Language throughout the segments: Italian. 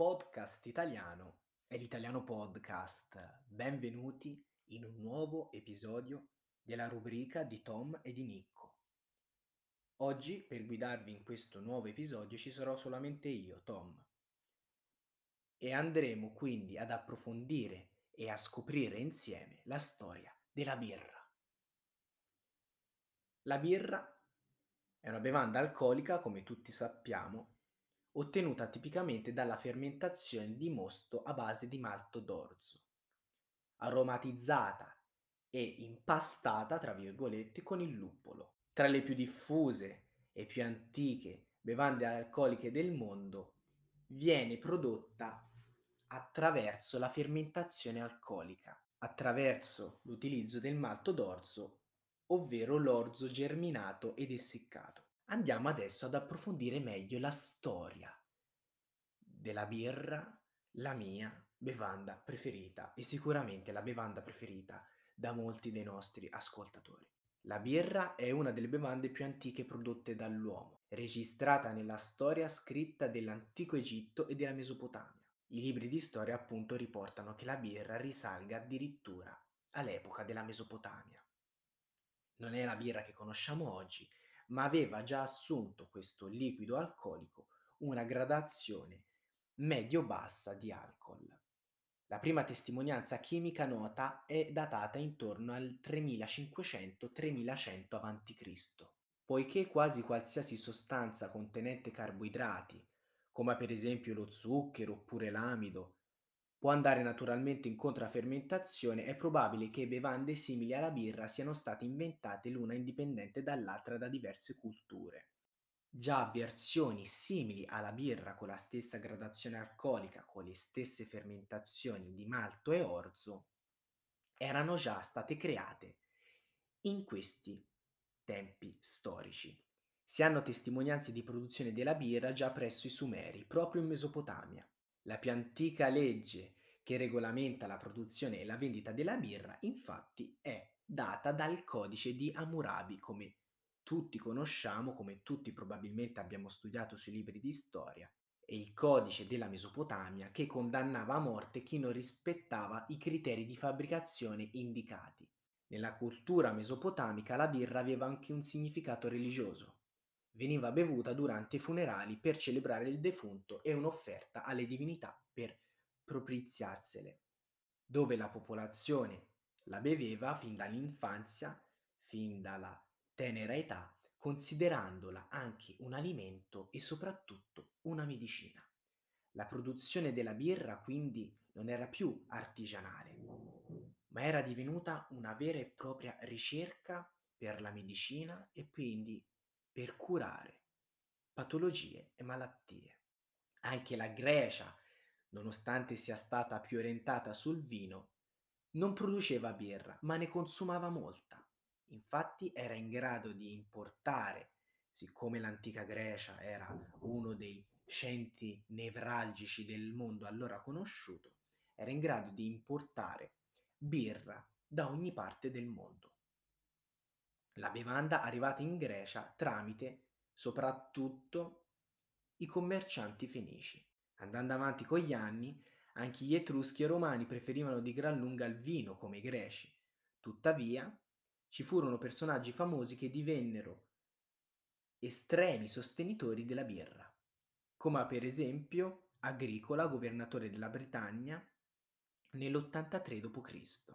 podcast italiano è l'Italiano Podcast. Benvenuti in un nuovo episodio della rubrica di Tom e di Nicco. Oggi per guidarvi in questo nuovo episodio ci sarò solamente io, Tom, e andremo quindi ad approfondire e a scoprire insieme la storia della birra. La birra è una bevanda alcolica, come tutti sappiamo, ottenuta tipicamente dalla fermentazione di mosto a base di malto d'orzo, aromatizzata e impastata, tra virgolette, con il luppolo. Tra le più diffuse e più antiche bevande alcoliche del mondo, viene prodotta attraverso la fermentazione alcolica, attraverso l'utilizzo del malto d'orzo, ovvero l'orzo germinato ed essiccato. Andiamo adesso ad approfondire meglio la storia della birra, la mia bevanda preferita e sicuramente la bevanda preferita da molti dei nostri ascoltatori. La birra è una delle bevande più antiche prodotte dall'uomo, registrata nella storia scritta dell'antico Egitto e della Mesopotamia. I libri di storia appunto riportano che la birra risalga addirittura all'epoca della Mesopotamia. Non è la birra che conosciamo oggi, ma aveva già assunto questo liquido alcolico una gradazione medio-bassa di alcol. La prima testimonianza chimica nota è datata intorno al 3500-3100 a.C., poiché quasi qualsiasi sostanza contenente carboidrati, come per esempio lo zucchero oppure l'amido, può andare naturalmente incontro alla fermentazione, è probabile che bevande simili alla birra siano state inventate l'una indipendente dall'altra da diverse culture. Già versioni simili alla birra con la stessa gradazione alcolica, con le stesse fermentazioni di malto e orzo, erano già state create in questi tempi storici. Si hanno testimonianze di produzione della birra già presso i Sumeri, proprio in Mesopotamia. La più antica legge che regolamenta la produzione e la vendita della birra, infatti, è data dal codice di Hammurabi, come tutti conosciamo, come tutti probabilmente abbiamo studiato sui libri di storia, e il codice della Mesopotamia che condannava a morte chi non rispettava i criteri di fabbricazione indicati. Nella cultura mesopotamica la birra aveva anche un significato religioso. Veniva bevuta durante i funerali per celebrare il defunto e un'offerta alle divinità per propiziarsele, dove la popolazione la beveva fin dall'infanzia, fin dalla tenera età, considerandola anche un alimento e soprattutto una medicina. La produzione della birra quindi non era più artigianale, ma era divenuta una vera e propria ricerca per la medicina e quindi per curare patologie e malattie. Anche la Grecia, nonostante sia stata più orientata sul vino, non produceva birra, ma ne consumava molta. Infatti era in grado di importare, siccome l'antica Grecia era uno dei centri nevralgici del mondo allora conosciuto, era in grado di importare birra da ogni parte del mondo. La bevanda arrivata in Grecia tramite soprattutto i commercianti fenici. Andando avanti con gli anni, anche gli Etruschi e Romani preferivano di gran lunga il vino come i Greci. Tuttavia, ci furono personaggi famosi che divennero estremi sostenitori della birra, come per esempio Agricola, governatore della Britannia, nell'83 d.C.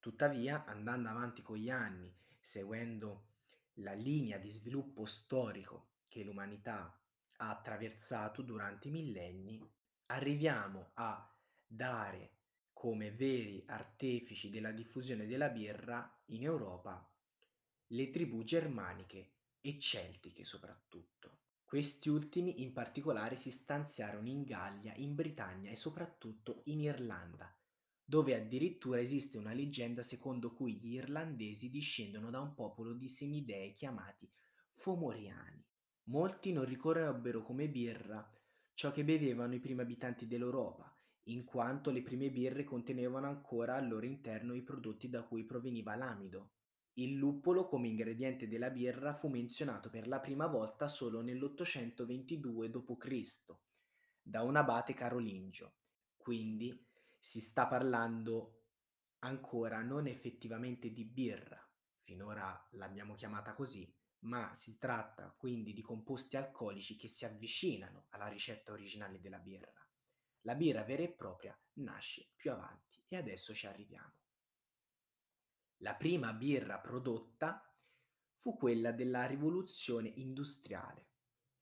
Tuttavia, andando avanti con gli anni seguendo la linea di sviluppo storico che l'umanità ha attraversato durante i millenni, arriviamo a dare come veri artefici della diffusione della birra in Europa le tribù germaniche e celtiche soprattutto. Questi ultimi in particolare si stanziarono in Gallia, in Britannia e soprattutto in Irlanda, dove addirittura esiste una leggenda secondo cui gli irlandesi discendono da un popolo di semidei chiamati Fomoriani. Molti non ricorrebbero come birra ciò che bevevano i primi abitanti dell'Europa, in quanto le prime birre contenevano ancora al loro interno i prodotti da cui proveniva l'amido. Il luppolo come ingrediente della birra fu menzionato per la prima volta solo nell'822 d.C. da un abate carolingio. Quindi si sta parlando ancora non effettivamente di birra, finora l'abbiamo chiamata così, ma si tratta quindi di composti alcolici che si avvicinano alla ricetta originale della birra. La birra vera e propria nasce più avanti e adesso ci arriviamo. La prima birra prodotta fu quella della rivoluzione industriale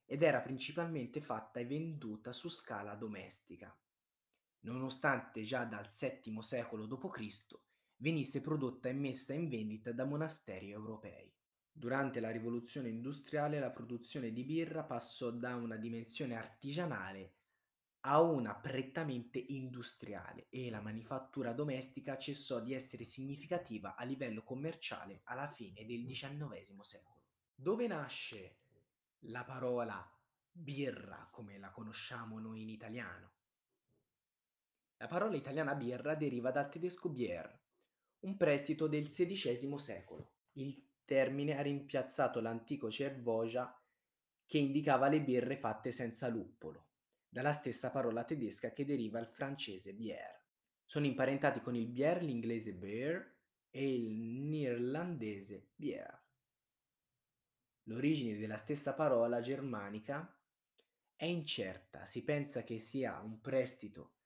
ed era principalmente fatta e venduta su scala domestica, nonostante già dal VII secolo d.C. venisse prodotta e messa in vendita da monasteri europei. Durante la rivoluzione industriale la produzione di birra passò da una dimensione artigianale a una prettamente industriale e la manifattura domestica cessò di essere significativa a livello commerciale alla fine del XIX secolo. Dove nasce la parola birra come la conosciamo noi in italiano? La parola italiana birra deriva dal tedesco Bier, un prestito del XVI secolo. Il termine ha rimpiazzato l'antico cervoja che indicava le birre fatte senza luppolo, dalla stessa parola tedesca che deriva il francese bière. Sono imparentati con il bière l'inglese beer e il neerlandese bière. L'origine della stessa parola germanica è incerta, si pensa che sia un prestito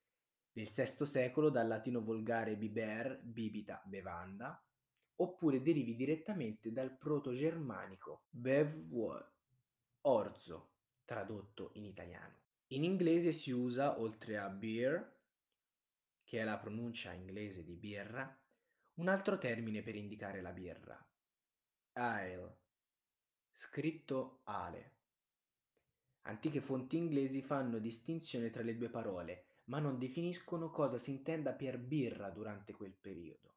del VI secolo dal latino volgare biber, bibita, bevanda, oppure derivi direttamente dal proto-germanico bevwoer, orzo, tradotto in italiano. In inglese si usa, oltre a beer, che è la pronuncia inglese di birra, un altro termine per indicare la birra, ale, scritto ale. Antiche fonti inglesi fanno distinzione tra le due parole, ma non definiscono cosa si intenda per birra durante quel periodo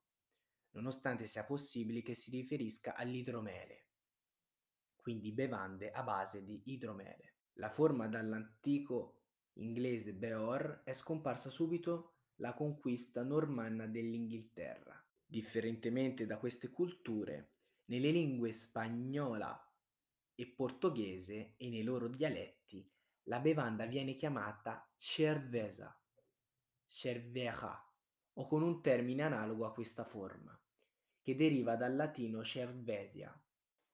nonostante sia possibile che si riferisca all'idromele, quindi bevande a base di idromele. La forma dall'antico inglese beor è scomparsa subito la conquista normanna dell'Inghilterra. Differentemente da queste culture, nelle lingue spagnola e portoghese e nei loro dialetti, la bevanda viene chiamata cerveza, cerveja o con un termine analogo a questa forma che deriva dal latino cervesia.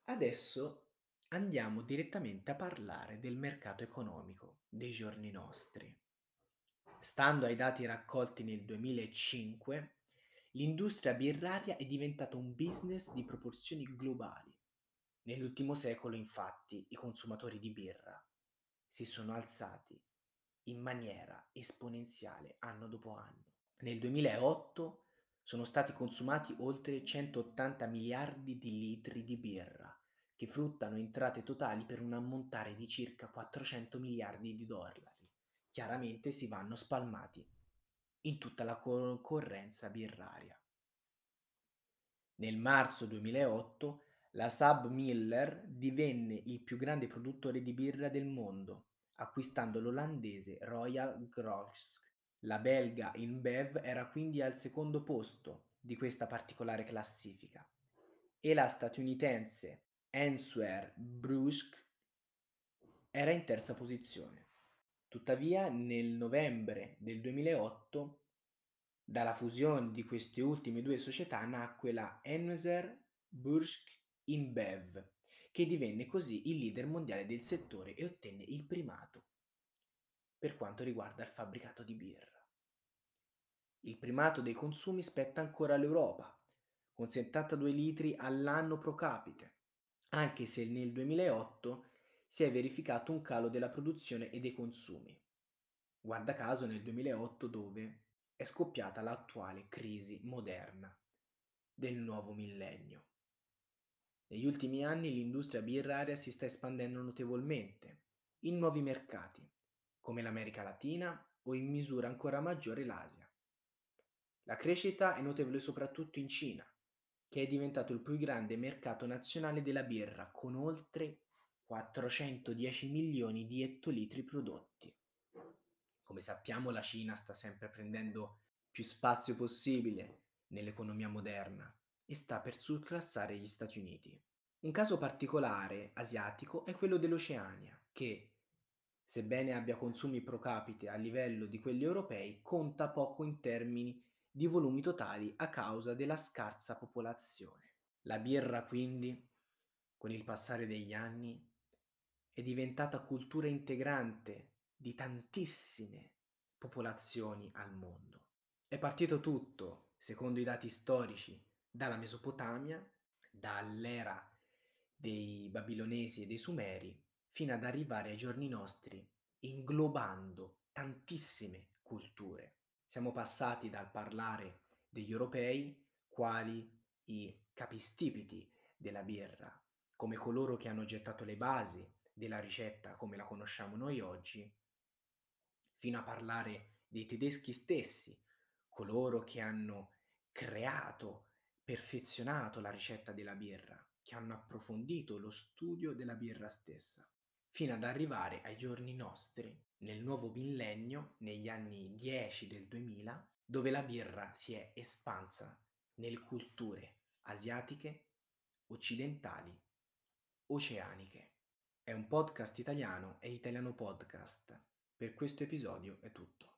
Adesso andiamo direttamente a parlare del mercato economico dei giorni nostri. Stando ai dati raccolti nel 2005, l'industria birraria è diventata un business di proporzioni globali. Nell'ultimo secolo, infatti, i consumatori di birra si sono alzati in maniera esponenziale anno dopo anno. Nel 2008 sono stati consumati oltre 180 miliardi di litri di birra, che fruttano entrate totali per un ammontare di circa 400 miliardi di dollari. Chiaramente si vanno spalmati in tutta la concorrenza birraria. Nel marzo 2008 la Sub Miller divenne il più grande produttore di birra del mondo, acquistando l'olandese Royal Grosk la belga InBev era quindi al secondo posto di questa particolare classifica e la statunitense Answer Brusque era in terza posizione. Tuttavia, nel novembre del 2008, dalla fusione di queste ultime due società nacque la Anheuser Busch InBev, che divenne così il leader mondiale del settore e ottenne il primato per quanto riguarda il fabbricato di birra. Il primato dei consumi spetta ancora all'Europa, con 72 litri all'anno pro capite, anche se nel 2008 si è verificato un calo della produzione e dei consumi. Guarda caso nel 2008 dove è scoppiata l'attuale crisi moderna del nuovo millennio. Negli ultimi anni l'industria birraria si sta espandendo notevolmente in nuovi mercati, come l'America Latina o in misura ancora maggiore l'Asia. La crescita è notevole soprattutto in Cina, che è diventato il più grande mercato nazionale della birra con oltre 410 milioni di ettolitri prodotti. Come sappiamo la Cina sta sempre prendendo più spazio possibile nell'economia moderna e sta per surclassare gli Stati Uniti. Un caso particolare asiatico è quello dell'Oceania, che, sebbene abbia consumi pro capite a livello di quelli europei, conta poco in termini di volumi totali a causa della scarsa popolazione. La birra quindi, con il passare degli anni, è diventata cultura integrante di tantissime popolazioni al mondo. È partito tutto, secondo i dati storici, dalla Mesopotamia, dall'era dei Babilonesi e dei Sumeri, fino ad arrivare ai giorni nostri, inglobando tantissime culture. Siamo passati dal parlare degli europei quali i capistipiti della birra, come coloro che hanno gettato le basi della ricetta come la conosciamo noi oggi, fino a parlare dei tedeschi stessi, coloro che hanno creato, perfezionato la ricetta della birra, che hanno approfondito lo studio della birra stessa, fino ad arrivare ai giorni nostri, nel nuovo millennio, negli anni 10 del 2000, dove la birra si è espansa nelle culture asiatiche, occidentali, oceaniche. È un podcast italiano e Italiano Podcast. Per questo episodio è tutto.